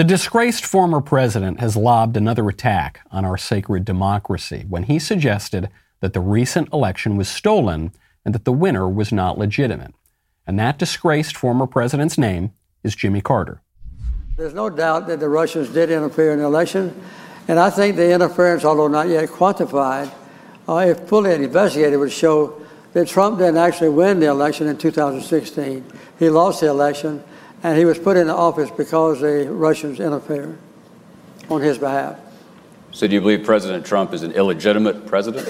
The disgraced former president has lobbed another attack on our sacred democracy when he suggested that the recent election was stolen and that the winner was not legitimate. And that disgraced former president's name is Jimmy Carter. There's no doubt that the Russians did interfere in the election, and I think the interference, although not yet quantified, uh, if fully investigated, would show that Trump didn't actually win the election in 2016. He lost the election, and he was put into office because the Russians interfered on his behalf. So, do you believe President Trump is an illegitimate president?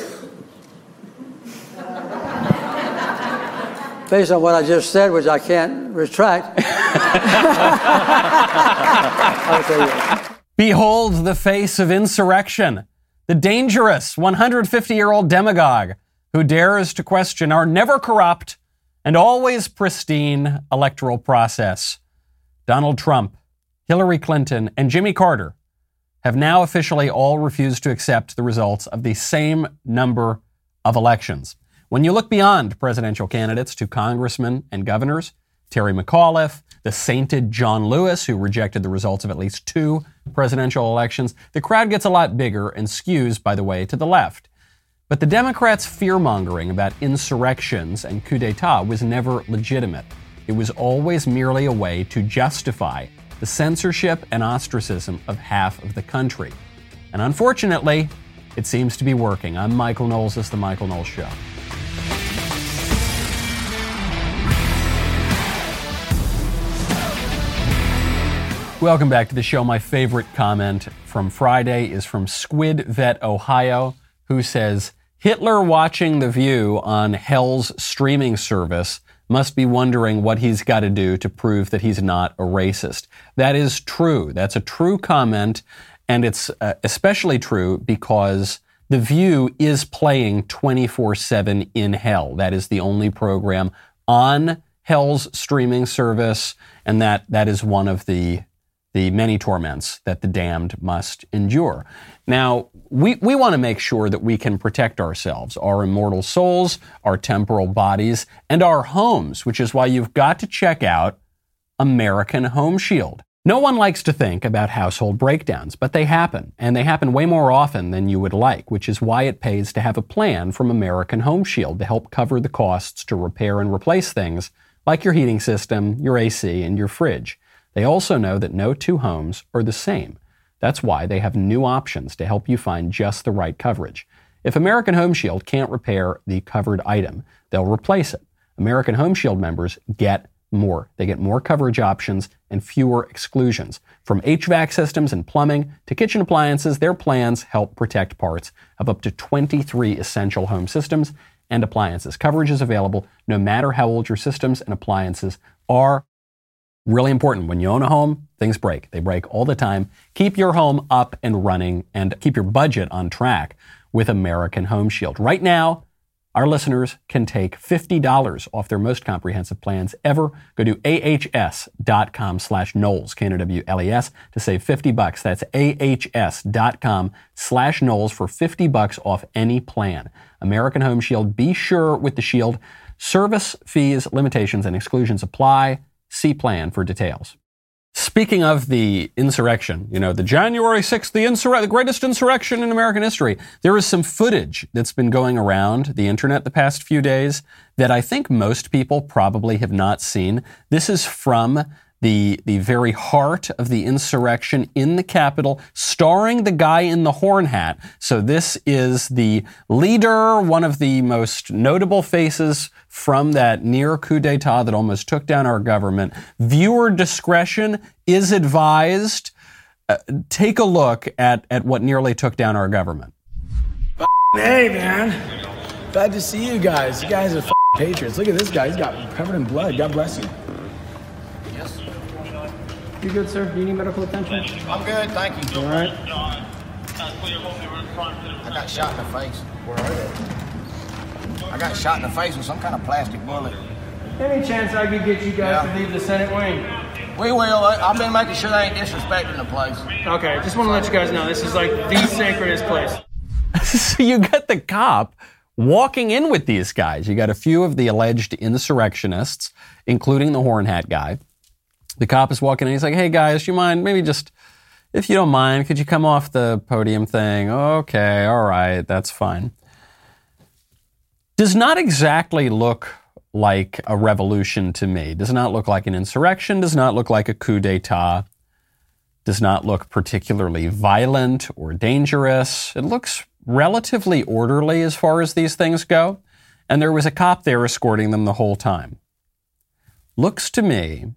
Based on what I just said, which I can't retract. Behold the face of insurrection, the dangerous 150 year old demagogue who dares to question our never corrupt and always pristine electoral process. Donald Trump, Hillary Clinton, and Jimmy Carter have now officially all refused to accept the results of the same number of elections. When you look beyond presidential candidates to congressmen and governors, Terry McAuliffe, the sainted John Lewis, who rejected the results of at least two presidential elections, the crowd gets a lot bigger and skews, by the way, to the left. But the Democrats' fear mongering about insurrections and coup d'etat was never legitimate. It was always merely a way to justify the censorship and ostracism of half of the country. And unfortunately, it seems to be working. I'm Michael Knowles. This is The Michael Knowles Show. Welcome back to the show. My favorite comment from Friday is from Squid Vet Ohio, who says Hitler watching The View on Hell's streaming service must be wondering what he's got to do to prove that he's not a racist. That is true. That's a true comment, and it's uh, especially true because The View is playing 24 7 in Hell. That is the only program on Hell's streaming service, and that, that is one of the the many torments that the damned must endure. Now, we, we want to make sure that we can protect ourselves, our immortal souls, our temporal bodies, and our homes, which is why you've got to check out American Home Shield. No one likes to think about household breakdowns, but they happen, and they happen way more often than you would like, which is why it pays to have a plan from American Home Shield to help cover the costs to repair and replace things like your heating system, your AC, and your fridge. They also know that no two homes are the same. That's why they have new options to help you find just the right coverage. If American Home Shield can't repair the covered item, they'll replace it. American Home Shield members get more. They get more coverage options and fewer exclusions. From HVAC systems and plumbing to kitchen appliances, their plans help protect parts of up to 23 essential home systems and appliances. Coverage is available no matter how old your systems and appliances are. Really important. When you own a home, things break. They break all the time. Keep your home up and running and keep your budget on track with American Home Shield. Right now, our listeners can take $50 off their most comprehensive plans ever. Go to ahs.com slash Knowles, K-N-O-W-L-E-S, to save 50 bucks. That's ahs.com slash Knowles for 50 bucks off any plan. American Home Shield. Be sure with the Shield. Service fees, limitations, and exclusions apply. See plan for details. Speaking of the insurrection, you know, the January 6th, the, insur- the greatest insurrection in American history, there is some footage that's been going around the internet the past few days that I think most people probably have not seen. This is from the, the very heart of the insurrection in the Capitol, starring the guy in the horn hat. So this is the leader, one of the most notable faces from that near coup d'etat that almost took down our government. Viewer discretion is advised. Uh, take a look at, at what nearly took down our government. Hey, man. Glad to see you guys. You guys are patriots. Look at this guy. He's got covered in blood. God bless you. You good, sir? Do you need medical attention? I'm good, thank you. All right. I got shot in the face. Where are they? I got shot in the face with some kind of plastic bullet. Any chance I could get you guys Yeah. to leave the Senate wing? We will. I- I've been making sure they ain't disrespecting the place. Okay, just want to let you guys know this is like the sacredest place. so you got the cop walking in with these guys. You got a few of the alleged insurrectionists, including the horn hat guy. The cop is walking in. He's like, "Hey guys, you mind? Maybe just, if you don't mind, could you come off the podium thing? Okay, all right, that's fine." Does not exactly look like a revolution to me. Does not look like an insurrection. Does not look like a coup d'état. Does not look particularly violent or dangerous. It looks relatively orderly as far as these things go. And there was a cop there escorting them the whole time. Looks to me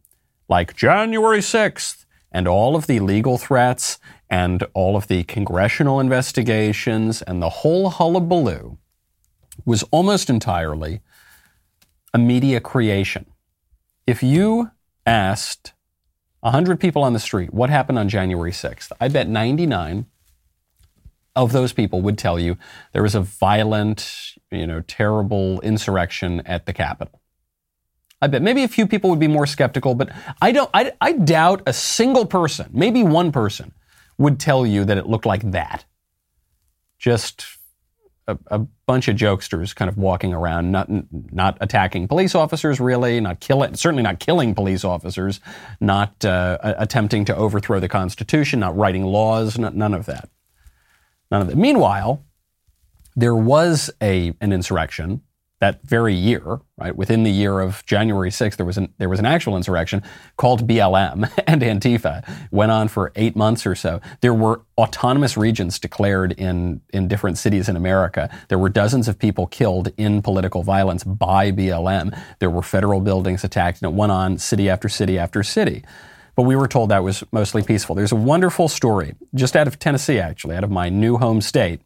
like January 6th and all of the legal threats and all of the congressional investigations and the whole hullabaloo was almost entirely a media creation. If you asked 100 people on the street what happened on January 6th, I bet 99 of those people would tell you there was a violent, you know, terrible insurrection at the Capitol. I bet maybe a few people would be more skeptical, but I don't. I, I doubt a single person, maybe one person, would tell you that it looked like that. Just a, a, bunch of jokesters kind of walking around, not not attacking police officers, really, not killing, certainly not killing police officers, not uh, attempting to overthrow the Constitution, not writing laws, not, none of that. None of that. Meanwhile, there was a an insurrection that very year, right? Within the year of January 6th, there was an, there was an actual insurrection called BLM and Antifa. Went on for eight months or so. There were autonomous regions declared in, in different cities in America. There were dozens of people killed in political violence by BLM. There were federal buildings attacked, and it went on city after city after city. But we were told that was mostly peaceful. There's a wonderful story, just out of Tennessee, actually, out of my new home state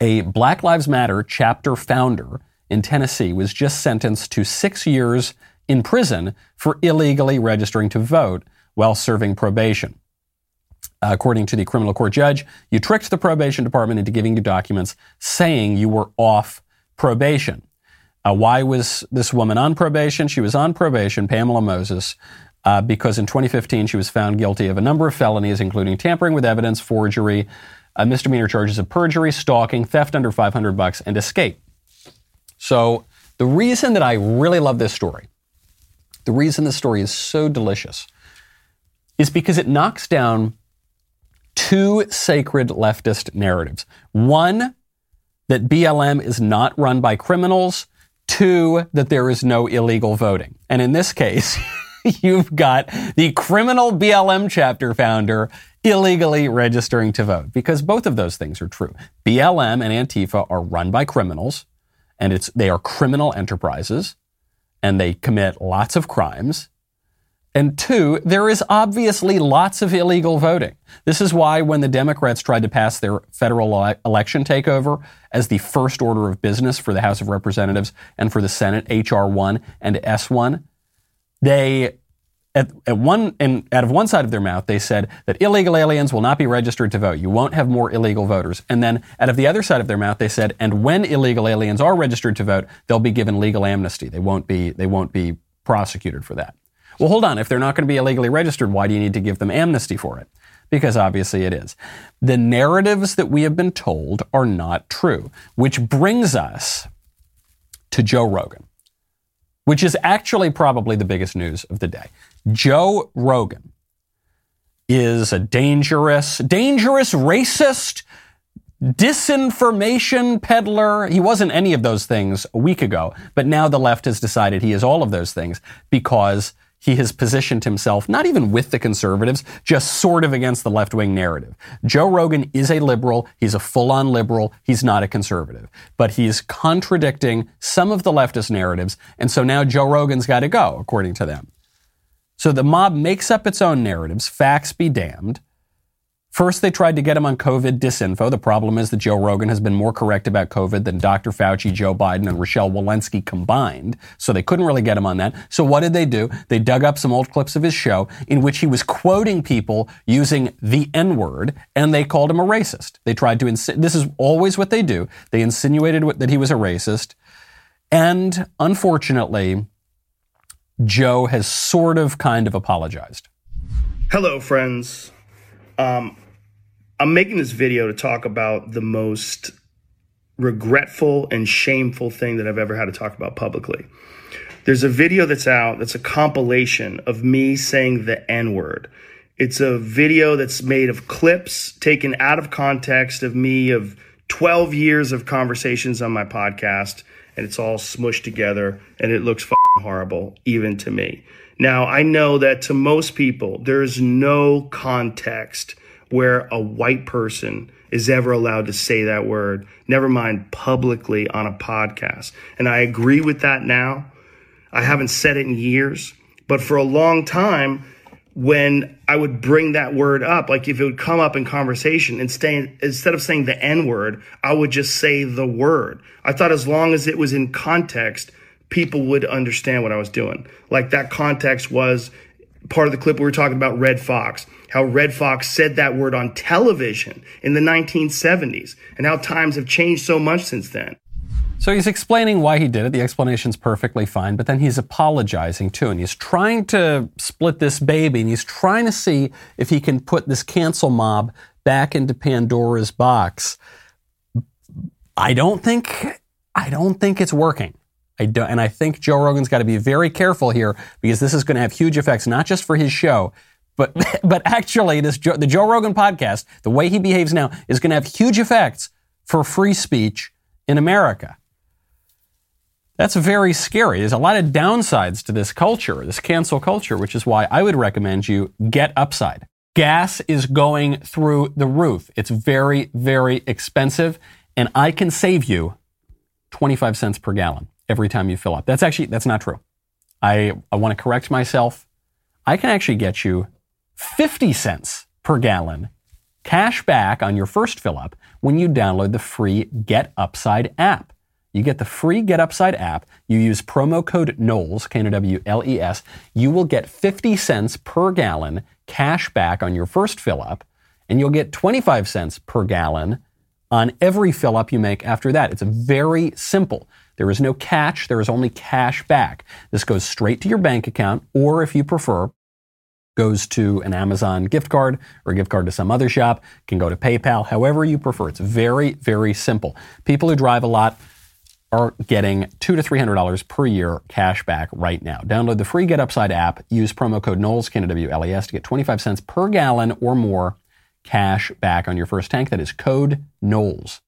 a Black Lives Matter chapter founder in Tennessee was just sentenced to six years in prison for illegally registering to vote while serving probation. according to the criminal court judge, you tricked the probation department into giving you documents saying you were off probation. Uh, why was this woman on probation? She was on probation, Pamela Moses, uh, because in 2015 she was found guilty of a number of felonies, including tampering with evidence, forgery, uh, misdemeanor charges of perjury, stalking, theft under 500 bucks, and escape. So the reason that I really love this story, the reason this story is so delicious, is because it knocks down two sacred leftist narratives. One, that BLM is not run by criminals. Two, that there is no illegal voting. And in this case, you've got the criminal BLM chapter founder illegally registering to vote because both of those things are true. BLM and Antifa are run by criminals and it's, they are criminal enterprises and they commit lots of crimes. And two, there is obviously lots of illegal voting. This is why when the Democrats tried to pass their federal election takeover as the first order of business for the House of Representatives and for the Senate, H.R. 1 and S1, they at, at one and out of one side of their mouth they said that illegal aliens will not be registered to vote. You won't have more illegal voters. And then out of the other side of their mouth they said, and when illegal aliens are registered to vote, they'll be given legal amnesty. They won't be they won't be prosecuted for that. Well, hold on. If they're not going to be illegally registered, why do you need to give them amnesty for it? Because obviously it is. The narratives that we have been told are not true, which brings us to Joe Rogan, which is actually probably the biggest news of the day. Joe Rogan is a dangerous, dangerous racist, disinformation peddler. He wasn't any of those things a week ago, but now the left has decided he is all of those things because he has positioned himself not even with the conservatives, just sort of against the left wing narrative. Joe Rogan is a liberal. He's a full on liberal. He's not a conservative, but he's contradicting some of the leftist narratives. And so now Joe Rogan's got to go, according to them. So the mob makes up its own narratives, facts be damned. First, they tried to get him on COVID disinfo. The problem is that Joe Rogan has been more correct about COVID than Dr. Fauci, Joe Biden, and Rochelle Walensky combined. So they couldn't really get him on that. So what did they do? They dug up some old clips of his show in which he was quoting people using the N word, and they called him a racist. They tried to, ins- this is always what they do. They insinuated that he was a racist. And unfortunately, Joe has sort of kind of apologized. Hello, friends. Um, I'm making this video to talk about the most regretful and shameful thing that I've ever had to talk about publicly. There's a video that's out that's a compilation of me saying the N word. It's a video that's made of clips taken out of context of me of 12 years of conversations on my podcast, and it's all smushed together, and it looks horrible, even to me. Now, I know that to most people, there's no context where a white person is ever allowed to say that word, never mind publicly on a podcast. And I agree with that now. I haven't said it in years, but for a long time, when I would bring that word up, like if it would come up in conversation, instead, instead of saying the N word, I would just say the word. I thought as long as it was in context, people would understand what I was doing. Like that context was part of the clip we were talking about Redd Foxx, how Redd Foxx said that word on television in the 1970s, and how times have changed so much since then. So he's explaining why he did it. The explanation's perfectly fine, but then he's apologizing too, and he's trying to split this baby, and he's trying to see if he can put this cancel mob back into Pandora's box. I don't think I don't think it's working. I don't, and I think Joe Rogan's got to be very careful here because this is going to have huge effects, not just for his show, but but actually, this the Joe Rogan podcast, the way he behaves now, is going to have huge effects for free speech in America. That's very scary. There's a lot of downsides to this culture, this cancel culture, which is why I would recommend you get upside. Gas is going through the roof. It's very, very expensive, and I can save you 25 cents per gallon every time you fill up. That's actually, that's not true. I, I want to correct myself. I can actually get you 50 cents per gallon cash back on your first fill up when you download the free Get Upside app. You get the free Get Upside app. You use promo code Knowles, K-N-O-W-L-E-S. You will get 50 cents per gallon cash back on your first fill up, and you'll get 25 cents per gallon on every fill up you make after that. It's very simple. There is no catch. There is only cash back. This goes straight to your bank account, or if you prefer, goes to an Amazon gift card or a gift card to some other shop, can go to PayPal, however you prefer. It's very, very simple. People who drive a lot are getting two to three hundred dollars per year cash back right now. Download the free Get Upside app. Use promo code Knowles K-N-O-W-L-E-S to get 25 cents per gallon or more cash back on your first tank. That is code Knowles.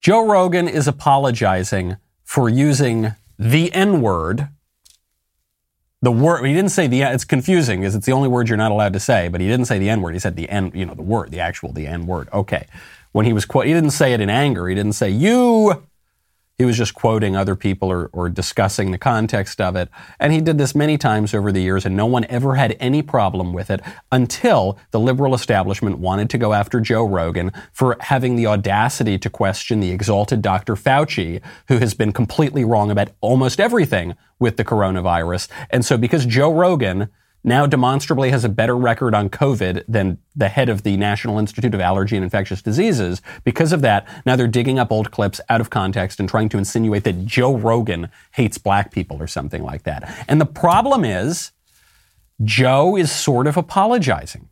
Joe Rogan is apologizing for using the N word. The word he didn't say the it's confusing because it's the only word you're not allowed to say, but he didn't say the N word. He said the N, you know, the word, the actual the N word. Okay. When he was quote, he didn't say it in anger. He didn't say you he was just quoting other people or, or, discussing the context of it. And he did this many times over the years, and no one ever had any problem with it until the liberal establishment wanted to go after Joe Rogan for having the audacity to question the exalted Dr. Fauci, who has been completely wrong about almost everything with the coronavirus. And so because Joe Rogan now demonstrably has a better record on COVID than the head of the National Institute of Allergy and Infectious Diseases. Because of that, now they're digging up old clips out of context and trying to insinuate that Joe Rogan hates black people or something like that. And the problem is, Joe is sort of apologizing.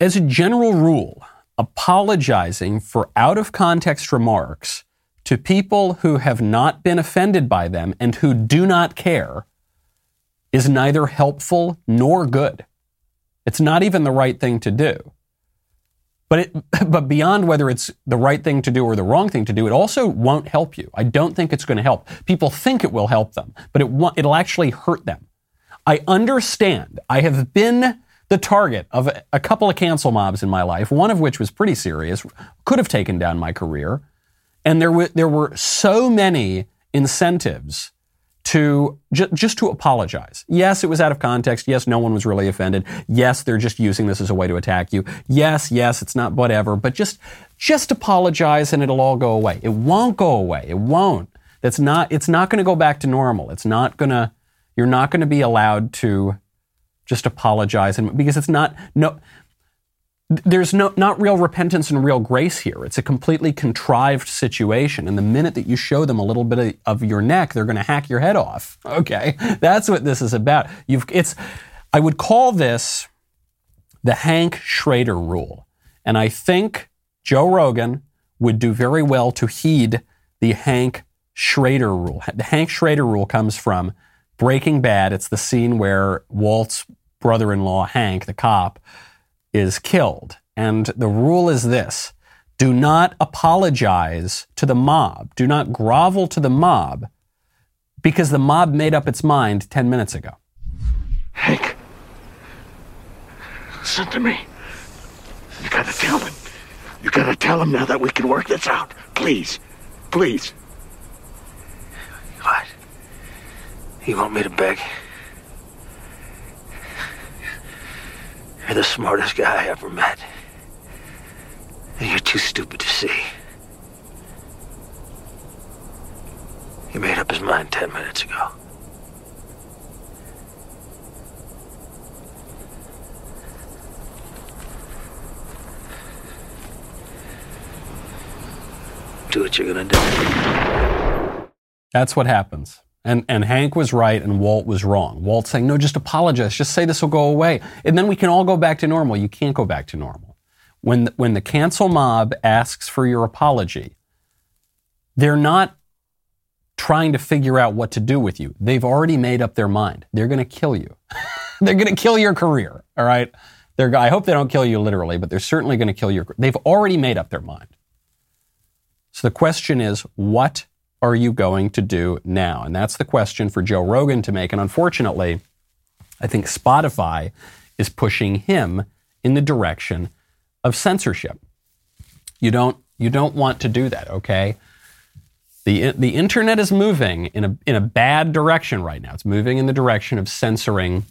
As a general rule, apologizing for out of context remarks to people who have not been offended by them and who do not care is neither helpful nor good. It's not even the right thing to do. But it, but beyond whether it's the right thing to do or the wrong thing to do, it also won't help you. I don't think it's going to help. People think it will help them, but it won't, it'll actually hurt them. I understand. I have been the target of a, a couple of cancel mobs in my life, one of which was pretty serious, could have taken down my career. And there were, there were so many incentives to ju- just to apologize. Yes, it was out of context. Yes, no one was really offended. Yes, they're just using this as a way to attack you. Yes, yes, it's not whatever, but just just apologize and it'll all go away. It won't go away. It won't. That's not it's not going to go back to normal. It's not going to you're not going to be allowed to just apologize and because it's not no there's no, not real repentance and real grace here. It's a completely contrived situation. And the minute that you show them a little bit of, of your neck, they're going to hack your head off. Okay. That's what this is about. You've, it's, I would call this the Hank Schrader rule. And I think Joe Rogan would do very well to heed the Hank Schrader rule. The Hank Schrader rule comes from Breaking Bad. It's the scene where Walt's brother in law, Hank, the cop, is killed. And the rule is this do not apologize to the mob, do not grovel to the mob because the mob made up its mind 10 minutes ago. Hank, listen to me. You gotta tell him. You gotta tell him now that we can work this out. Please. Please. What? You want me to beg? You're the smartest guy I ever met. And you're too stupid to see. He made up his mind ten minutes ago. Do what you're gonna do. That's what happens. And, and Hank was right and Walt was wrong. Walt saying, no, just apologize. Just say this will go away. And then we can all go back to normal. You can't go back to normal. When, the, when the cancel mob asks for your apology, they're not trying to figure out what to do with you. They've already made up their mind. They're going to kill you. they're going to kill your career. All right. They're, I hope they don't kill you literally, but they're certainly going to kill your. They've already made up their mind. So the question is, what are you going to do now? And that's the question for Joe Rogan to make. And unfortunately, I think Spotify is pushing him in the direction of censorship. You don't you don't want to do that, okay? The, the internet is moving in a, in a bad direction right now. It's moving in the direction of censoring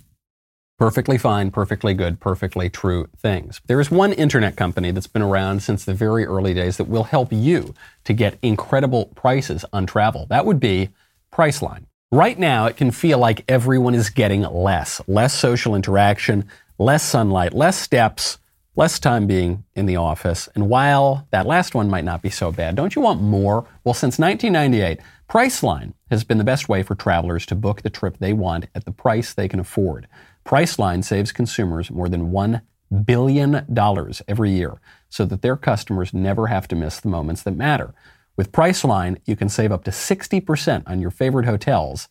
perfectly fine, perfectly good, perfectly true things. There is one internet company that's been around since the very early days that will help you to get incredible prices on travel. That would be Priceline. Right now, it can feel like everyone is getting less, less social interaction, less sunlight, less steps, less time being in the office. And while that last one might not be so bad, don't you want more? Well, since 1998, Priceline has been the best way for travelers to book the trip they want at the price they can afford. Priceline saves consumers more than $1 billion every year so that their customers never have to miss the moments that matter. With Priceline, you can save up to 60% on your favorite hotels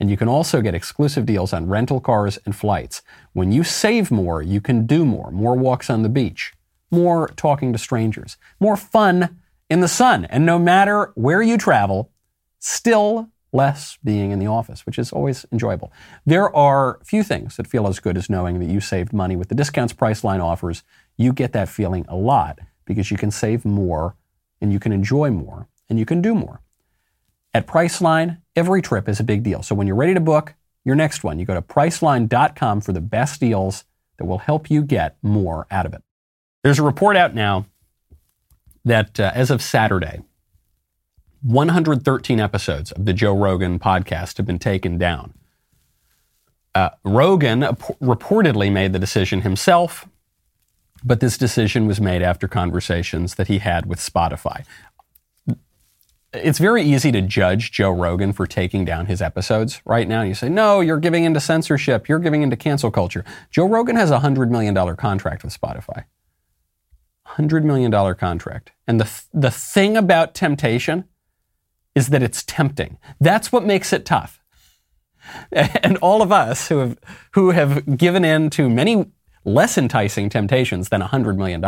and you can also get exclusive deals on rental cars and flights. When you save more, you can do more. More walks on the beach, more talking to strangers, more fun in the sun. And no matter where you travel, still less being in the office, which is always enjoyable. There are few things that feel as good as knowing that you saved money with the discounts Priceline offers. You get that feeling a lot because you can save more and you can enjoy more and you can do more. At Priceline, every trip is a big deal. So when you're ready to book your next one, you go to priceline.com for the best deals that will help you get more out of it. There's a report out now that uh, as of Saturday, 113 episodes of the Joe Rogan podcast have been taken down. Uh, Rogan reportedly made the decision himself, but this decision was made after conversations that he had with Spotify it's very easy to judge Joe Rogan for taking down his episodes right now. You say, no, you're giving into censorship. You're giving into cancel culture. Joe Rogan has a $100 million contract with Spotify. $100 million contract. And the, the thing about temptation is that it's tempting. That's what makes it tough. And all of us who have, who have given in to many less enticing temptations than $100 million,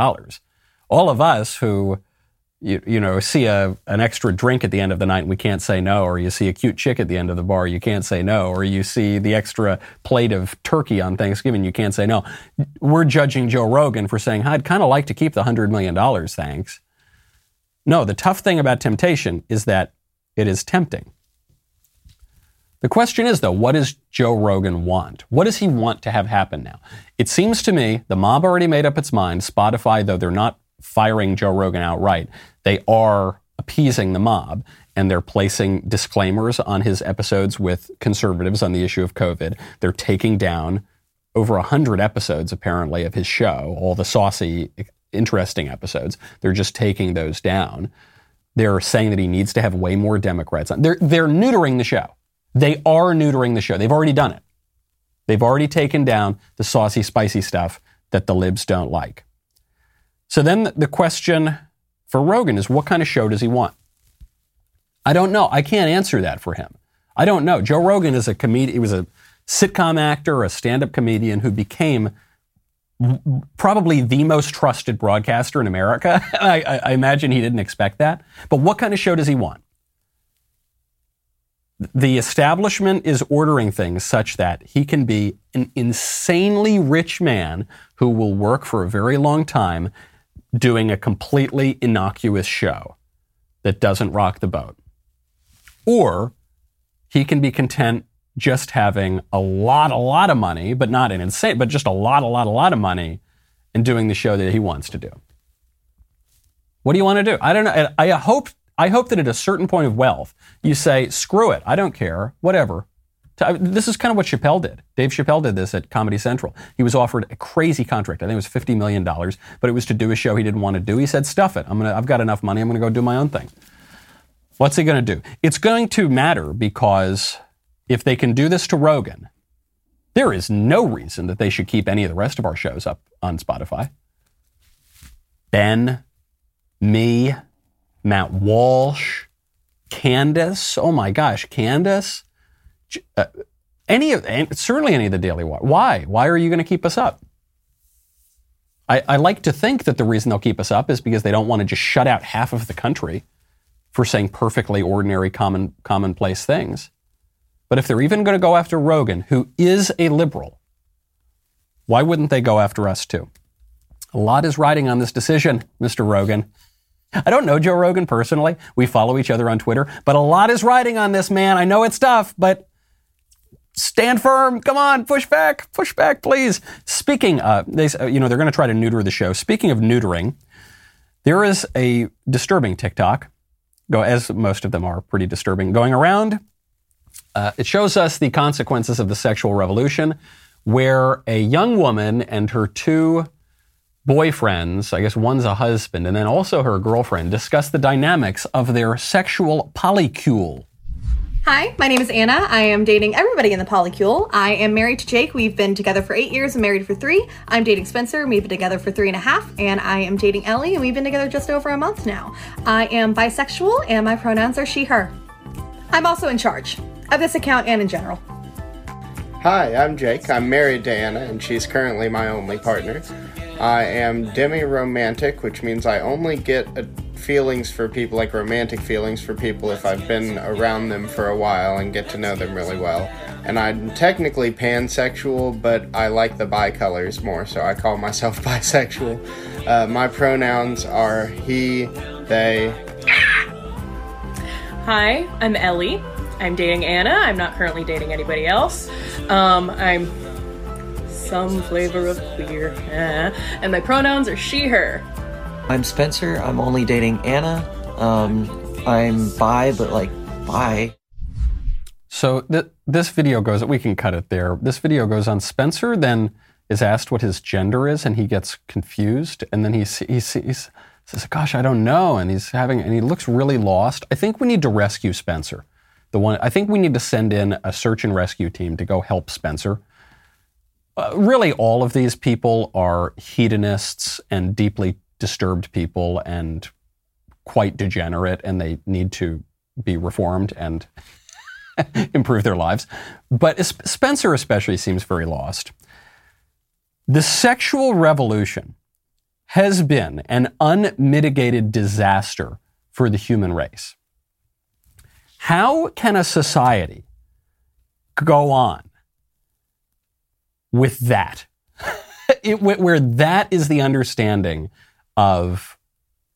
all of us who you, you know, see a, an extra drink at the end of the night and we can't say no, or you see a cute chick at the end of the bar, you can't say no, or you see the extra plate of turkey on Thanksgiving, you can't say no. We're judging Joe Rogan for saying, I'd kind of like to keep the $100 million, thanks. No, the tough thing about temptation is that it is tempting. The question is, though, what does Joe Rogan want? What does he want to have happen now? It seems to me the mob already made up its mind. Spotify, though they're not firing Joe Rogan outright. They are appeasing the mob and they're placing disclaimers on his episodes with conservatives on the issue of COVID. They're taking down over 100 episodes, apparently, of his show, all the saucy, interesting episodes. They're just taking those down. They're saying that he needs to have way more Democrats on. They're, they're neutering the show. They are neutering the show. They've already done it. They've already taken down the saucy, spicy stuff that the libs don't like. So then the question for Rogan is what kind of show does he want? I don't know. I can't answer that for him. I don't know. Joe Rogan is a comedian. He was a sitcom actor, a stand-up comedian who became probably the most trusted broadcaster in America. I, I, I imagine he didn't expect that. But what kind of show does he want? The establishment is ordering things such that he can be an insanely rich man who will work for a very long time doing a completely innocuous show that doesn't rock the boat. Or he can be content just having a lot, a lot of money, but not an insane, but just a lot, a lot, a lot of money and doing the show that he wants to do. What do you want to do? I don't know. I hope, I hope that at a certain point of wealth, you say, screw it. I don't care. Whatever. This is kind of what Chappelle did. Dave Chappelle did this at Comedy Central. He was offered a crazy contract. I think it was $50 million, but it was to do a show he didn't want to do. He said, stuff it. I'm gonna, I've got enough money. I'm to go do my own thing. What's he to do? It's going to matter because if they can do this to Rogan, there is no reason that they should keep any of the rest of our shows up on Spotify. Ben, me, Matt Walsh, Candace. Oh my gosh, Candace. Uh, any of, certainly any of the Daily Wire. Why? Why are you going to keep us up? I, I like to think that the reason they'll keep us up is because they don't want to just shut out half of the country for saying perfectly ordinary, common, commonplace things. But if they're even going to go after Rogan, who is a liberal, why wouldn't they go after us too? A lot is riding on this decision, Mr. Rogan. I don't know Joe Rogan personally. We follow each other on Twitter, but a lot is riding on this man. I know it's tough, but stand firm. Come on, push back, push back, please. Speaking, uh, they, you know, they're going to try to neuter the show. Speaking of neutering, there is a disturbing TikTok, as most of them are pretty disturbing, going around uh, it shows us the consequences of the sexual revolution, where a young woman and her two boyfriends, I guess one's a husband, and then also her girlfriend, discuss the dynamics of their sexual polycule. Hi, my name is Anna. I am dating everybody in the polycule. I am married to Jake. We've been together for eight years and married for three. I'm dating Spencer. We've been together for three and a half. And I am dating Ellie, and we've been together just over a month now. I am bisexual, and my pronouns are she, her. I'm also in charge of this account and in general. Hi, I'm Jake. I'm married to Anna, and she's currently my only partner. I am demi romantic, which means I only get feelings for people, like romantic feelings for people, if I've been around them for a while and get to know them really well. And I'm technically pansexual, but I like the bi colors more, so I call myself bisexual. Uh, my pronouns are he, they. Hi, I'm Ellie. I'm dating Anna. I'm not currently dating anybody else. Um, I'm some flavor of queer. Eh. And my pronouns are she, her. I'm Spencer. I'm only dating Anna. Um, I'm bi, but like bi. So th- this video goes, we can cut it there. This video goes on. Spencer then is asked what his gender is and he gets confused. And then he, he, he says, Gosh, I don't know. And he's having, and he looks really lost. I think we need to rescue Spencer. The one I think we need to send in a search and rescue team to go help Spencer. Uh, really, all of these people are hedonists and deeply disturbed people and quite degenerate, and they need to be reformed and improve their lives. But Spencer, especially, seems very lost. The sexual revolution has been an unmitigated disaster for the human race. How can a society go on with that? it, where that is the understanding of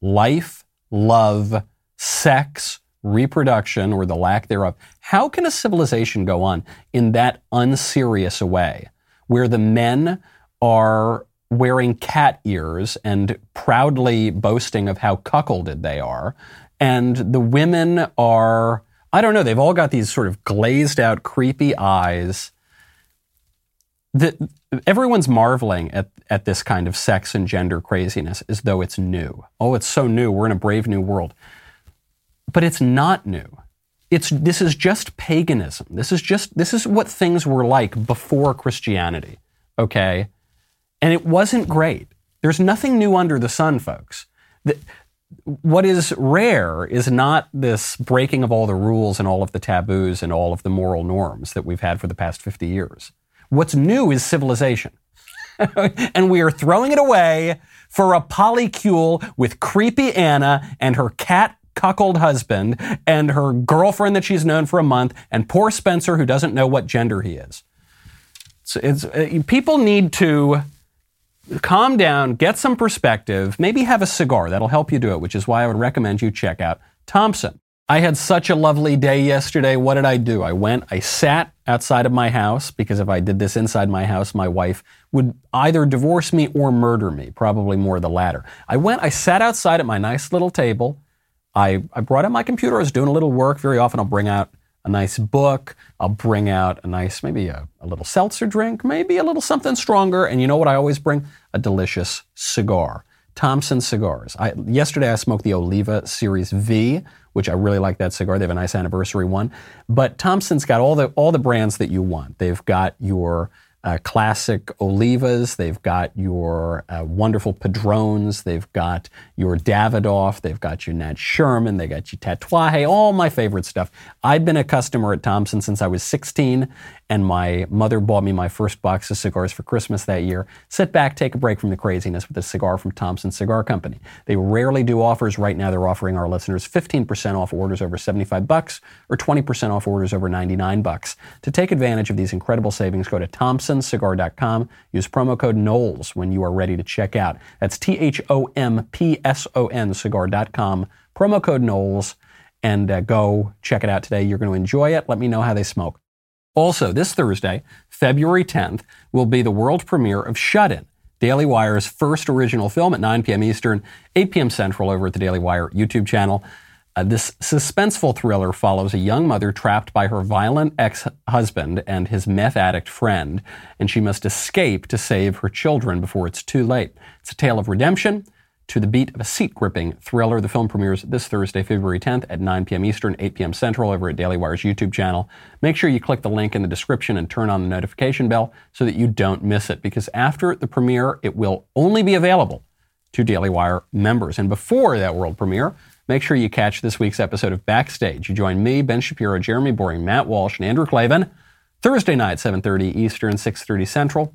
life, love, sex, reproduction, or the lack thereof. How can a civilization go on in that unserious a way where the men are wearing cat ears and proudly boasting of how cuckolded they are, and the women are I don't know. They've all got these sort of glazed out, creepy eyes. That everyone's marveling at, at this kind of sex and gender craziness as though it's new. Oh, it's so new. We're in a brave new world. But it's not new. It's, this is just paganism. This is just, this is what things were like before Christianity. Okay? And it wasn't great. There's nothing new under the sun, folks. The, what is rare is not this breaking of all the rules and all of the taboos and all of the moral norms that we've had for the past 50 years. What's new is civilization. and we are throwing it away for a polycule with creepy Anna and her cat cuckold husband and her girlfriend that she's known for a month and poor Spencer who doesn't know what gender he is. So it's, uh, people need to calm down, get some perspective, maybe have a cigar. That'll help you do it, which is why I would recommend you check out Thompson. I had such a lovely day yesterday. What did I do? I went, I sat outside of my house because if I did this inside my house, my wife would either divorce me or murder me, probably more the latter. I went, I sat outside at my nice little table. I, I brought out my computer. I was doing a little work. Very often I'll bring out a nice book. I'll bring out a nice, maybe a, a, little seltzer drink, maybe a little something stronger. And you know what I always bring? A delicious cigar. Thompson cigars. I, yesterday I smoked the Oliva Series V, which I really like that cigar. They have a nice anniversary one. But Thompson's got all the all the brands that you want. They've got your uh, classic Olivas. They've got your uh, wonderful Padrones. They've got your Davidoff. They've got your Nat Sherman. They got your Tatuaje. All my favorite stuff. I've been a customer at Thompson since I was 16, and my mother bought me my first box of cigars for Christmas that year. Sit back, take a break from the craziness with a cigar from Thompson Cigar Company. They rarely do offers. Right now, they're offering our listeners 15% off orders over 75 bucks or 20% off orders over 99 bucks. To take advantage of these incredible savings, go to thompsoncigar.com. Use promo code Knowles when you are ready to check out. That's T H O M P S O N cigar.com. Promo code Knowles and uh, go check it out today. You're going to enjoy it. Let me know how they smoke. Also, this Thursday, February 10th, will be the world premiere of Shut In, Daily Wire's first original film at 9 p.m. Eastern, 8 p.m. Central over at the Daily Wire YouTube channel. Uh, this suspenseful thriller follows a young mother trapped by her violent ex husband and his meth addict friend, and she must escape to save her children before it's too late. It's a tale of redemption, to the beat of a seat gripping thriller. The film premieres this Thursday, February 10th at 9 p.m. Eastern, 8 p.m. Central over at Daily Wire's YouTube channel. Make sure you click the link in the description and turn on the notification bell so that you don't miss it because after the premiere, it will only be available to Daily Wire members. And before that world premiere, make sure you catch this week's episode of Backstage. You join me, Ben Shapiro, Jeremy Boring, Matt Walsh, and Andrew Klavan Thursday night, 7.30 Eastern, 6.30 Central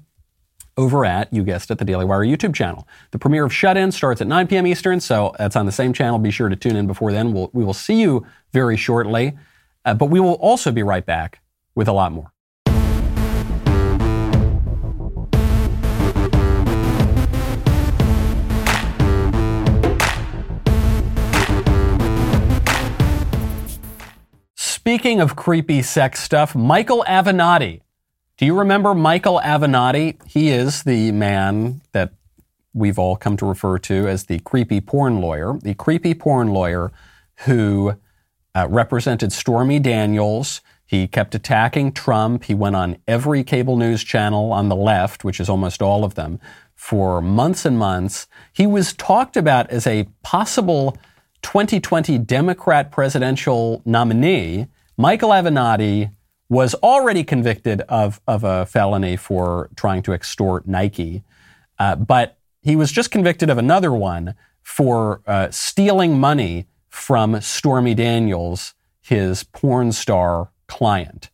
over at, you guessed it, the Daily Wire YouTube channel. The premiere of Shut In starts at 9 p.m. Eastern, so that's on the same channel. Be sure to tune in before then. We'll, we will see you very shortly, uh, but we will also be right back with a lot more. Speaking of creepy sex stuff, Michael Avenatti do you remember Michael Avenatti? He is the man that we've all come to refer to as the creepy porn lawyer, the creepy porn lawyer who uh, represented Stormy Daniels. He kept attacking Trump. He went on every cable news channel on the left, which is almost all of them, for months and months. He was talked about as a possible 2020 Democrat presidential nominee. Michael Avenatti was already convicted of, of a felony for trying to extort Nike, uh, but he was just convicted of another one for uh, stealing money from Stormy Daniels, his porn star client.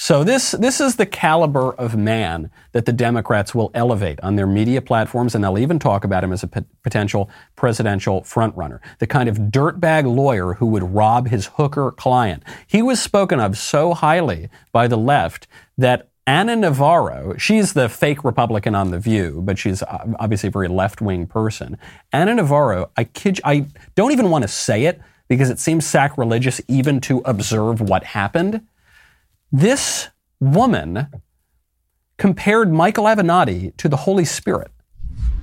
So this, this is the caliber of man that the Democrats will elevate on their media platforms, and they'll even talk about him as a p- potential presidential frontrunner. The kind of dirtbag lawyer who would rob his hooker client. He was spoken of so highly by the left that Ana Navarro, she's the fake Republican on The View, but she's uh, obviously a very left-wing person. Ana Navarro, I kid you, I don't even want to say it because it seems sacrilegious even to observe what happened. This woman compared Michael Avenatti to the Holy Spirit.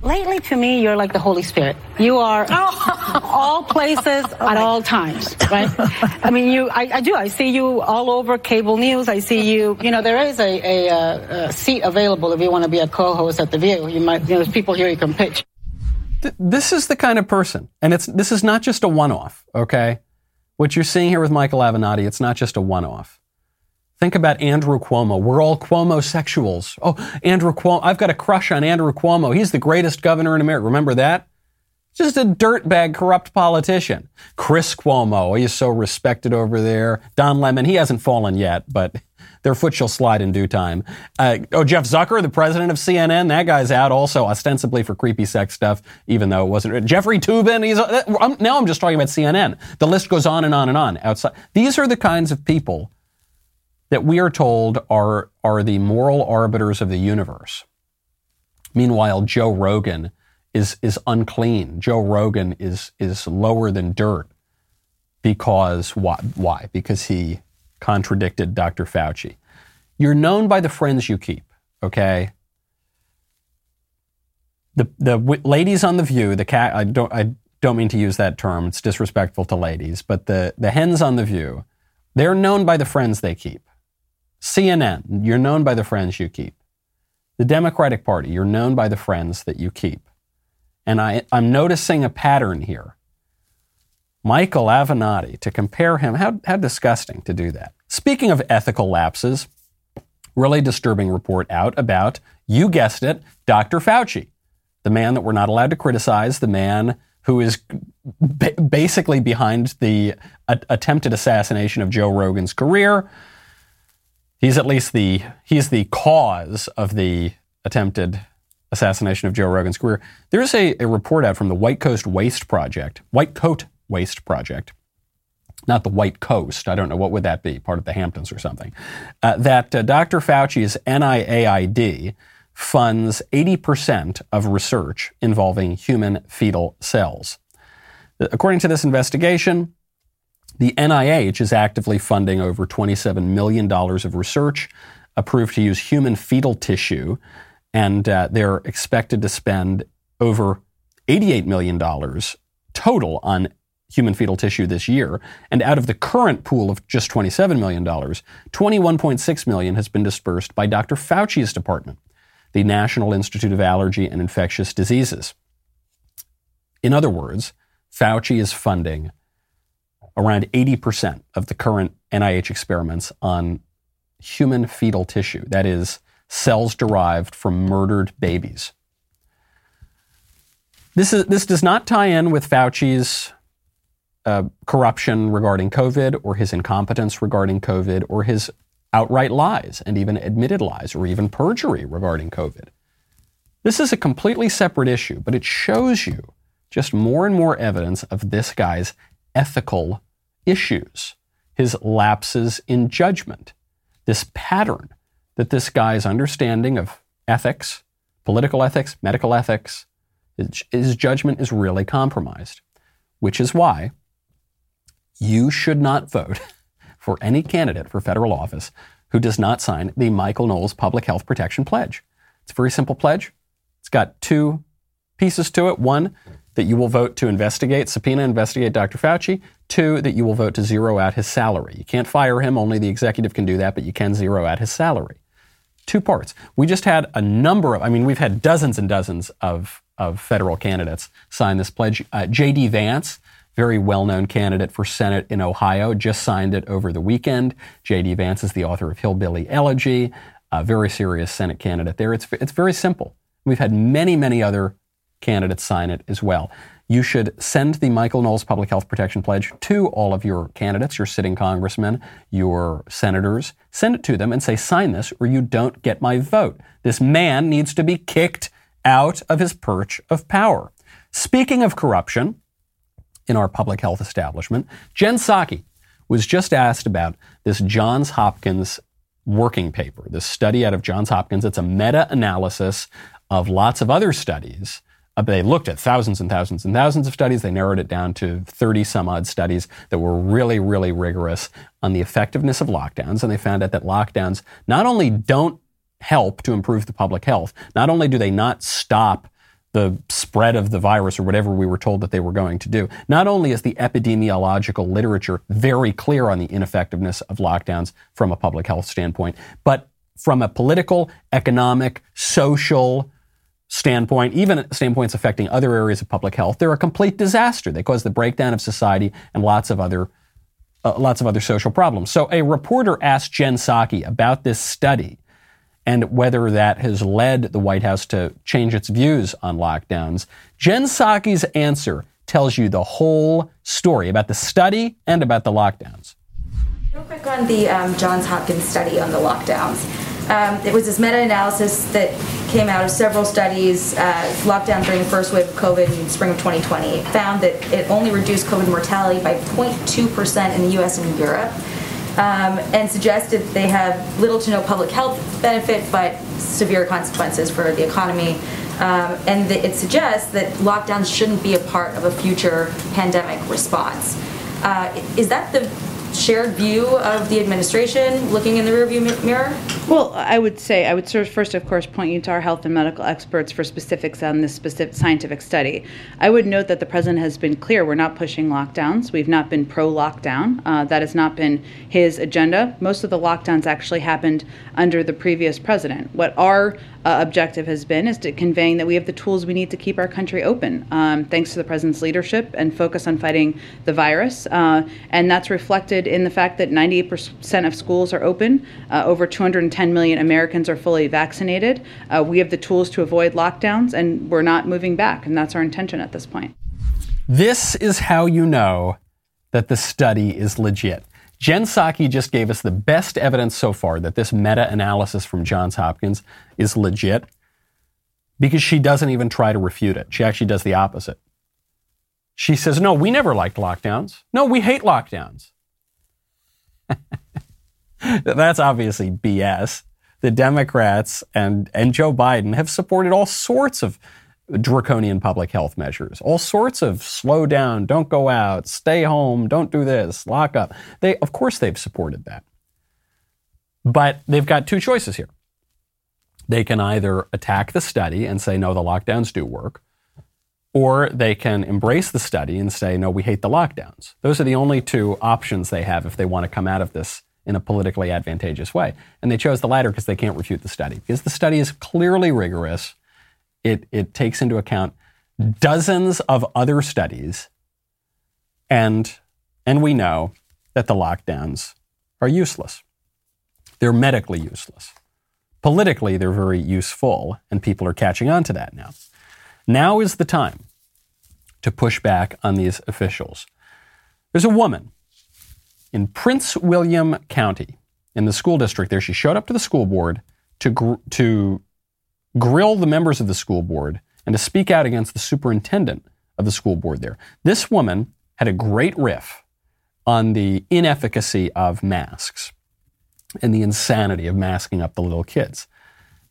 Lately, to me, you're like the Holy Spirit. You are all places at all times, right? I mean, you, I, I, do. I see you all over cable news. I see you. You know, there is a, a, uh, a seat available if you want to be a co-host at the View. You might. You know, there's people here you can pitch. This is the kind of person, and it's this is not just a one-off. Okay, what you're seeing here with Michael Avenatti, it's not just a one-off. Think about Andrew Cuomo. We're all Cuomo sexuals. Oh, Andrew Cuomo. I've got a crush on Andrew Cuomo. He's the greatest governor in America. Remember that? Just a dirtbag, corrupt politician. Chris Cuomo, he's so respected over there. Don Lemon, he hasn't fallen yet, but their foot shall slide in due time. Uh, oh, Jeff Zucker, the president of CNN, that guy's out also ostensibly for creepy sex stuff, even though it wasn't. Jeffrey Toobin, he's uh, I'm, now I'm just talking about CNN. The list goes on and on and on. Outside, these are the kinds of people that we are told are are the moral arbiters of the universe. Meanwhile, Joe Rogan is is unclean. Joe Rogan is is lower than dirt because why? Why? Because he contradicted Dr. Fauci. You're known by the friends you keep, okay? The, the w- ladies on The View, the cat, I don't, I don't mean to use that term, it's disrespectful to ladies, but the, the hens on The View, they're known by the friends they keep. CNN, you're known by the friends you keep. The Democratic Party, you're known by the friends that you keep. And I, I'm noticing a pattern here. Michael Avenatti, to compare him, how, how disgusting to do that. Speaking of ethical lapses, really disturbing report out about, you guessed it, Dr. Fauci, the man that we're not allowed to criticize, the man who is ba- basically behind the a- attempted assassination of Joe Rogan's career. He's at least the he's the cause of the attempted assassination of Joe Rogan's career. There's a, a report out from the White Coast Waste Project, White Coat Waste Project, not the White Coast. I don't know what would that be, part of the Hamptons or something. Uh, that uh, Dr. Fauci's NIAID funds 80% of research involving human fetal cells. According to this investigation, the NIH is actively funding over $27 million of research approved to use human fetal tissue, and uh, they're expected to spend over $88 million total on human fetal tissue this year. And out of the current pool of just $27 million, 21.6 million has been dispersed by Dr. Fauci's department, the National Institute of Allergy and Infectious Diseases. In other words, Fauci is funding around 80% of the current NIH experiments on human fetal tissue, that is, cells derived from murdered babies. This, is, this does not tie in with Fauci's uh, corruption regarding COVID or his incompetence regarding COVID or his outright lies and even admitted lies or even perjury regarding COVID. This is a completely separate issue, but it shows you just more and more evidence of this guy's ethical issues, his lapses in judgment, this pattern that this guy's understanding of ethics, political ethics, medical ethics, his, judgment is really compromised, which is why you should not vote for any candidate for federal office who does not sign the Michael Knowles Public Health Protection Pledge. It's a very simple pledge. It's got two pieces to it. One, that you will vote to investigate, subpoena, investigate Dr. Fauci. Two, that you will vote to zero out his salary. You can't fire him, only the executive can do that, but you can zero out his salary. Two parts. We just had a number of, I mean, we've had dozens and dozens of, of federal candidates sign this pledge. Uh, J.D. Vance, very well known candidate for Senate in Ohio, just signed it over the weekend. J.D. Vance is the author of Hillbilly Elegy, a very serious Senate candidate there. It's, it's very simple. We've had many, many other candidates sign it as well. You should send the Michael Knowles Public Health Protection Pledge to all of your candidates, your sitting congressmen, your senators. Send it to them and say, sign this or you don't get my vote. This man needs to be kicked out of his perch of power. Speaking of corruption, in our public health establishment. Jen Psaki was just asked about this Johns Hopkins working paper, this study out of Johns Hopkins. It's a meta analysis of lots of other studies. Uh, they looked at thousands and thousands and thousands of studies. They narrowed it down to 30 some odd studies that were really, really rigorous on the effectiveness of lockdowns. And they found out that lockdowns not only don't help to improve the public health, not only do they not stop the spread of the virus or whatever we were told that they were going to do. Not only is the epidemiological literature very clear on the ineffectiveness of lockdowns from a public health standpoint, but from a political, economic, social standpoint, even standpoints affecting other areas of public health, they're a complete disaster. They cause the breakdown of society and lots of other uh, lots of other social problems. So a reporter asked Jen Psaki about this study and whether that has led the White House to change its views on lockdowns. Jen Psaki's answer tells you the whole story about the study and about the lockdowns. Real quick on the um, Johns Hopkins study on the lockdowns. Um, it was this meta-analysis that came out of several studies, uh, lockdown during the first wave of COVID in spring of 2020. Found that it only reduced COVID mortality by 0.2% in the US and Europe, um, and suggested they have little to no public health benefit, but severe consequences for the economy. Um, and it suggests that lockdowns shouldn't be a part of a future pandemic response. Uh, is that the shared view of the administration looking in the rearview mi- mirror? Well, I would say, I would sort of first, of course, point you to our health and medical experts for specifics on this specific scientific study. I would note that the president has been clear we're not pushing lockdowns. We've not been pro lockdown. Uh, that has not been his agenda. Most of the lockdowns actually happened under the previous president. What our uh, objective has been is to conveying that we have the tools we need to keep our country open, um, thanks to the president's leadership and focus on fighting the virus. Uh, and that's reflected in the fact that 98% of schools are open, uh, over 210 million Americans are fully vaccinated. Uh, we have the tools to avoid lockdowns, and we're not moving back, and that's our intention at this point. This is how you know that the study is legit. Jen Psaki just gave us the best evidence so far that this meta analysis from Johns Hopkins is legit because she doesn't even try to refute it. She actually does the opposite. She says, No, we never liked lockdowns. No, we hate lockdowns. That's obviously BS. The Democrats and, and Joe Biden have supported all sorts of draconian public health measures, all sorts of slow down, don't go out, stay home, don't do this, lock up. They, of course, they've supported that. But they've got two choices here. They can either attack the study and say, no, the lockdowns do work, or they can embrace the study and say, no, we hate the lockdowns. Those are the only two options they have if they want to come out of this in a politically advantageous way. And they chose the latter because they can't refute the study, because the study is clearly rigorous. It, it takes into account dozens of other studies, and, and we know that the lockdowns are useless. They're medically useless. Politically, they're very useful, and people are catching on to that now. Now is the time to push back on these officials. There's a woman in Prince William County, in the school district there. She showed up to the school board to, gr- to grill the members of the school board and to speak out against the superintendent of the school board there. This woman had a great riff on the inefficacy of masks and the insanity of masking up the little kids.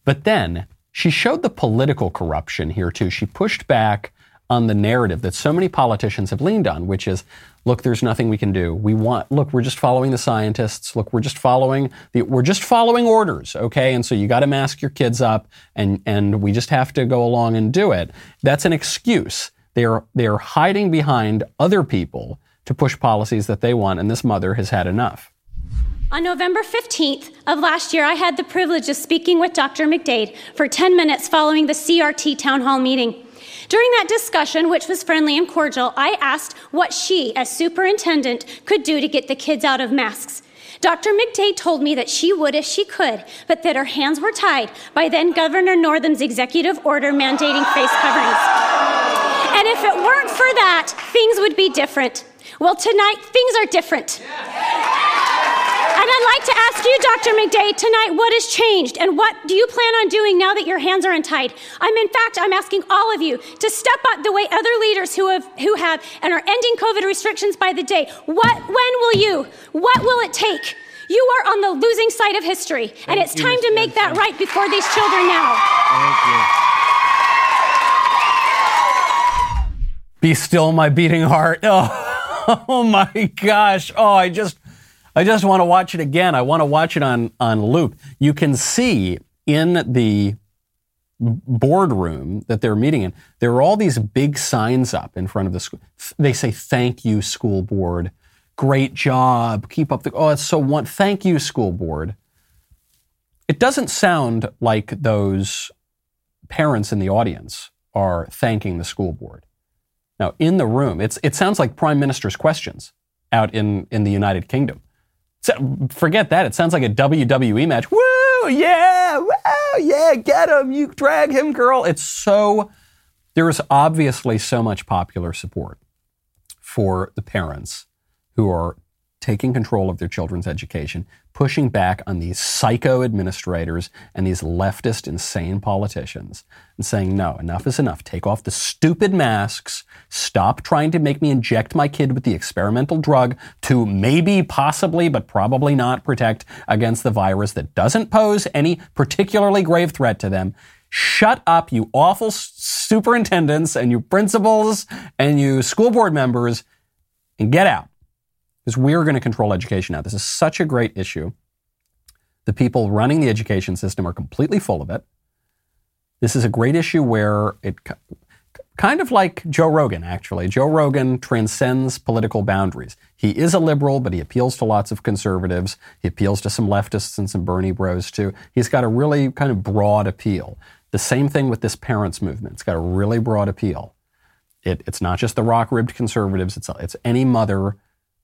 But then she showed the political corruption here too. She pushed back on the narrative that so many politicians have leaned on, which is, look, there's nothing we can do. We want, look, we're just following the scientists. Look, we're just following the, we're just following orders, okay? And so you got to mask your kids up, and and we just have to go along and do it. That's an excuse. They are they are hiding behind other people to push policies that they want, and this mother has had enough. On November 15th of last year, I had the privilege of speaking with Dr. McDade for 10 minutes following the CRT town hall meeting. During that discussion, which was friendly and cordial, I asked what she, as superintendent, could do to get the kids out of masks. Dr. McDade told me that she would if she could, but that her hands were tied by then Governor Northam's executive order mandating face coverings. And if it weren't for that, things would be different. Well, tonight, things are different. And I'd like to ask you, Dr. McDade, tonight, what has changed and what do you plan on doing now that your hands are untied? I'm, in fact, I'm asking all of you to step up the way other leaders who have, who have and are ending COVID restrictions by the day. What, when will you? What will it take? You are on the losing side of history, and it's time to make that right before these children now. Thank you. Be still, my beating heart. Oh, oh my gosh. Oh, I just, I just want to watch it again. I want to watch it on, on loop. You can see in the boardroom that they're meeting in, there are all these big signs up in front of the school. They say, thank you, school board. Great job. Keep up the, oh, it's so one. Thank you, school board. It doesn't sound like those parents in the audience are thanking the school board. Now, in the room, it's, it sounds like prime minister's questions out in, in the United Kingdom. So, forget that. It sounds like a WWE match. Woo! yeah, wow, yeah, get him, you drag him, girl. It's so, there is obviously so much popular support for the parents who are taking control of their children's education, pushing back on these psycho administrators and these leftist, insane politicians, and saying, no, enough is enough. Take off the stupid masks. Stop trying to make me inject my kid with the experimental drug to maybe, possibly, but probably not protect against the virus that doesn't pose any particularly grave threat to them. Shut up, you awful superintendents and you principals and you school board members, and get out because we're going to control education now. This is such a great issue. The people running the education system are completely full of it. This is a great issue where it kind of like Joe Rogan, actually. Joe Rogan transcends political boundaries. He is a liberal, but he appeals to lots of conservatives. He appeals to some leftists and some Bernie bros, too. He's got a really kind of broad appeal. The same thing with this parents movement. It's got a really broad appeal. It, it's not just the rock ribbed conservatives, it's, it's any mother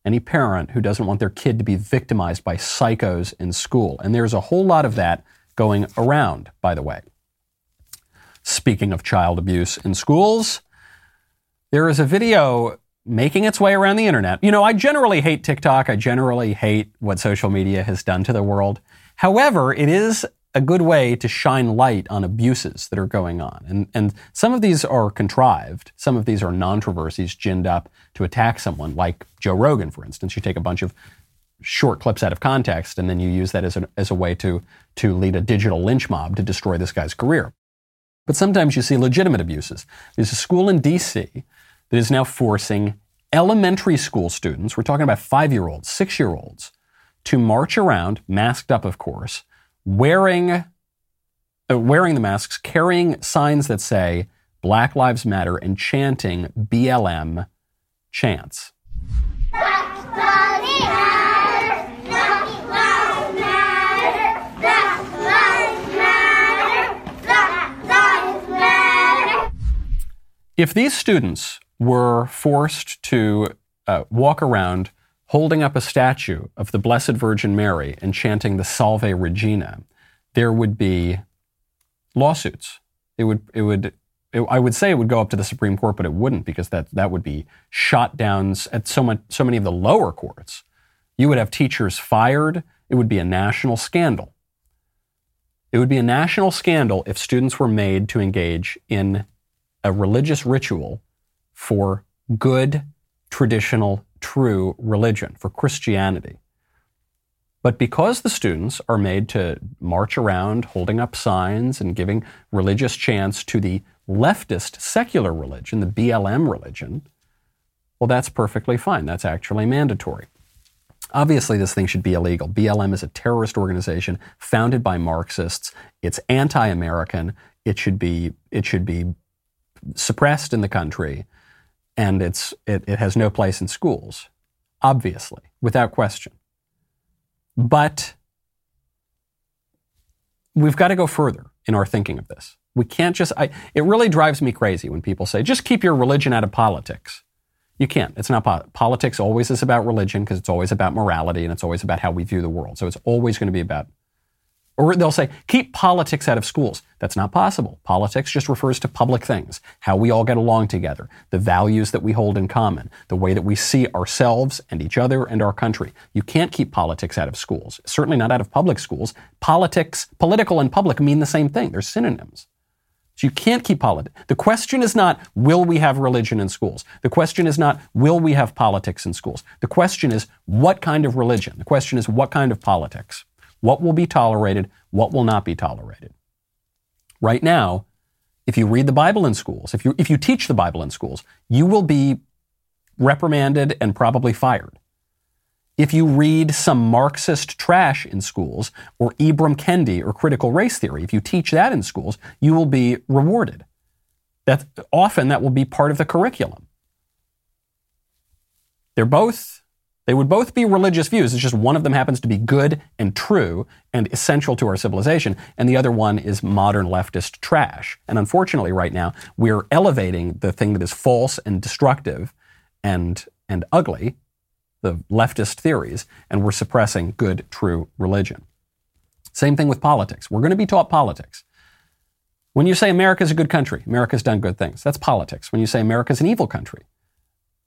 any parent who doesn't want their kid to be victimized by psychos in school. And there's a whole lot of that going around, by the way. Speaking of child abuse in schools, there is a video making its way around the internet. You know, I generally hate TikTok. I generally hate what social media has done to the world. However, it is a good way to shine light on abuses that are going on. And, and some of these are contrived. Some of these are controversies ginned up to attack someone, like Joe Rogan, for instance. You take a bunch of short clips out of context and then you use that as a, as a way to, to lead a digital lynch mob to destroy this guy's career. But sometimes you see legitimate abuses. There's a school in DC that is now forcing elementary school students, we're talking about five year olds, six year olds, to march around, masked up, of course, wearing, uh, wearing the masks, carrying signs that say Black Lives Matter, and chanting BLM chants. If these students were forced to uh, walk around holding up a statue of the Blessed Virgin Mary and chanting the Salve Regina, there would be lawsuits. It would, it would, it, I would say it would go up to the Supreme Court, but it wouldn't because that, that would be shot downs at so, much, so many of the lower courts. You would have teachers fired. It would be a national scandal. It would be a national scandal if students were made to engage in a religious ritual for good traditional true religion, for Christianity. But because the students are made to march around holding up signs and giving religious chants to the leftist secular religion, the BLM religion, well, that's perfectly fine. That's actually mandatory. Obviously, this thing should be illegal. BLM is a terrorist organization founded by Marxists. It's anti-American. It should be it should be suppressed in the country and it's, it, it has no place in schools, obviously, without question. But we've got to go further in our thinking of this. We can't just, I, it really drives me crazy when people say, just keep your religion out of politics. You can't. It's not po- politics. Always is about religion because it's always about morality and it's always about how we view the world. So it's always going to be about or they'll say, keep politics out of schools. That's not possible. Politics just refers to public things, how we all get along together, the values that we hold in common, the way that we see ourselves and each other and our country. You can't keep politics out of schools, certainly not out of public schools. Politics, political and public mean the same thing. They're synonyms. So you can't keep politics. The question is not, will we have religion in schools? The question is not, will we have politics in schools? The question is, what kind of religion? The question is, what kind of politics? What will be tolerated? What will not be tolerated? Right now, if you read the Bible in schools, if you, if you teach the Bible in schools, you will be reprimanded and probably fired. If you read some Marxist trash in schools, or Ibram Kendi or critical race theory, if you teach that in schools, you will be rewarded. That often that will be part of the curriculum. They're both they would both be religious views. It's just one of them happens to be good and true and essential to our civilization, and the other one is modern leftist trash. And unfortunately, right now, we're elevating the thing that is false and destructive and, and ugly, the leftist theories, and we're suppressing good, true religion. Same thing with politics. We're going to be taught politics. When you say America's a good country, America's done good things, that's politics. When you say America's an evil country,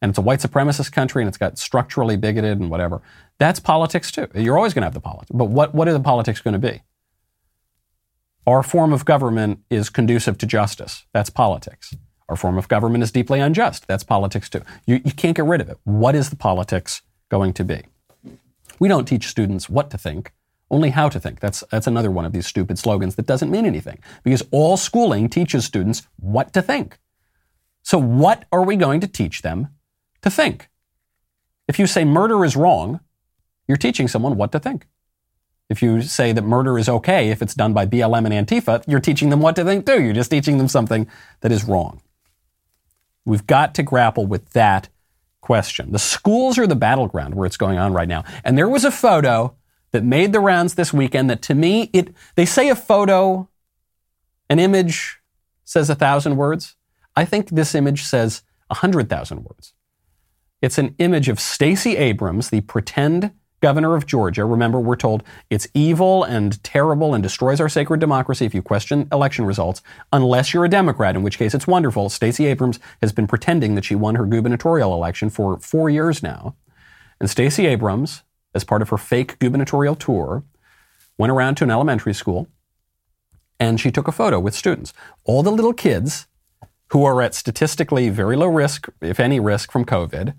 and it's a white supremacist country and it's got structurally bigoted and whatever, that's politics too. You're always going to have the politics. But what, what are the politics going to be? Our form of government is conducive to justice. That's politics. Our form of government is deeply unjust. That's politics too. You, you can't get rid of it. What is the politics going to be? We don't teach students what to think, only how to think. That's, that's another one of these stupid slogans that doesn't mean anything because all schooling teaches students what to think. So, what are we going to teach them to think? If you say murder is wrong, you're teaching someone what to think. If you say that murder is okay if it's done by BLM and Antifa, you're teaching them what to think too. You're just teaching them something that is wrong. We've got to grapple with that question. The schools are the battleground where it's going on right now. And there was a photo that made the rounds this weekend that to me, it, they say a photo, an image says a thousand words. I think this image says a hundred thousand words. It's an image of Stacey Abrams, the pretend governor of Georgia. Remember, we're told it's evil and terrible and destroys our sacred democracy if you question election results, unless you're a Democrat, in which case it's wonderful. Stacey Abrams has been pretending that she won her gubernatorial election for four years now. And Stacey Abrams, as part of her fake gubernatorial tour, went around to an elementary school and she took a photo with students. All the little kids who are at statistically very low risk, if any risk, from COVID,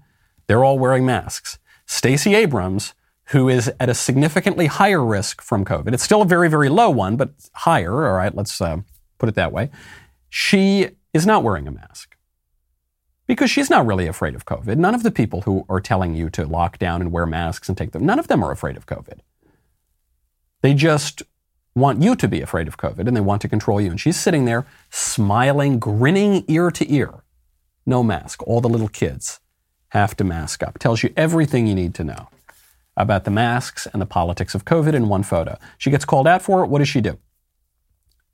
they're all wearing masks. Stacey Abrams who is at a significantly higher risk from COVID. It's still a very, very low one, but higher. All right, let's uh, put it that way. She is not wearing a mask because she's not really afraid of COVID. None of the people who are telling you to lock down and wear masks and take them, none of them are afraid of COVID. They just want you to be afraid of COVID and they want to control you. And she's sitting there smiling, grinning ear to ear. No mask. All the little kids have to mask up. Tells you everything you need to know about the masks and the politics of COVID in one photo. She gets called out for it. What does she do?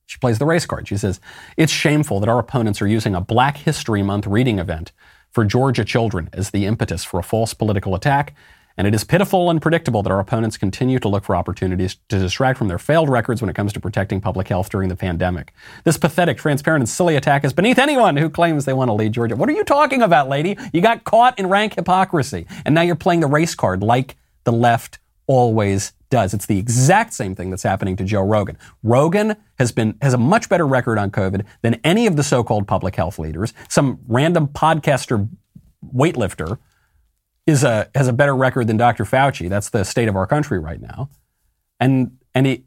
She plays the race card. She says, It's shameful that our opponents are using a Black History Month reading event for Georgia children as the impetus for a false political attack. And it is pitiful and predictable that our opponents continue to look for opportunities to distract from their failed records when it comes to protecting public health during the pandemic. This pathetic, transparent, and silly attack is beneath anyone who claims they want to lead Georgia. What are you talking about, lady? You got caught in rank hypocrisy, and now you're playing the race card like the left always does. It's the exact same thing that's happening to Joe Rogan. Rogan has been has a much better record on COVID than any of the so-called public health leaders. Some random podcaster weightlifter is a has a better record than Dr. Fauci. That's the state of our country right now. And and he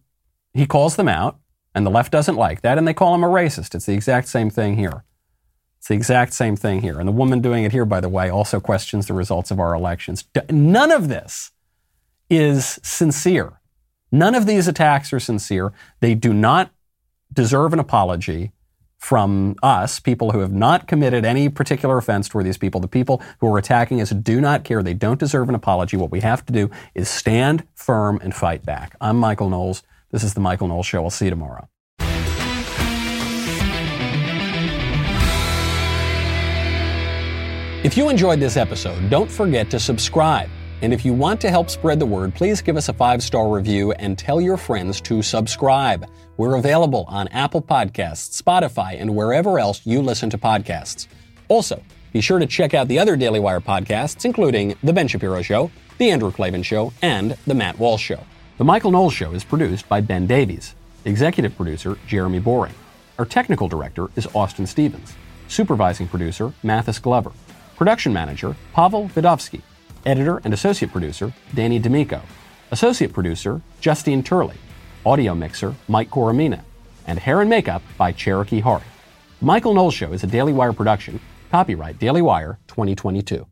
he calls them out, and the left doesn't like that, and they call him a racist. It's the exact same thing here. It's the exact same thing here. And the woman doing it here, by the way, also questions the results of our elections. None of this is sincere. None of these attacks are sincere. They do not deserve an apology from us, people who have not committed any particular offense toward these people. The people who are attacking us do not care. They don't deserve an apology. What we have to do is stand firm and fight back. I'm Michael Knowles. This is The Michael Knowles Show. I'll see you tomorrow. If you enjoyed this episode, don't forget to subscribe. And if you want to help spread the word, please give us a five star review and tell your friends to subscribe. We're available on Apple Podcasts, Spotify, and wherever else you listen to podcasts. Also, be sure to check out the other Daily Wire podcasts, including The Ben Shapiro Show, The Andrew Klavan Show, and The Matt Walsh Show. The Michael Knowles Show is produced by Ben Davies, executive producer Jeremy Boring. Our technical director is Austin Stevens, supervising producer Mathis Glover, production manager Pavel Vidovsky. Editor and associate producer, Danny D'Amico. Associate producer, Justine Turley. Audio mixer, Mike Coromina. And hair and makeup by Cherokee Hart. Michael Knowles Show is a Daily Wire production. Copyright Daily Wire 2022.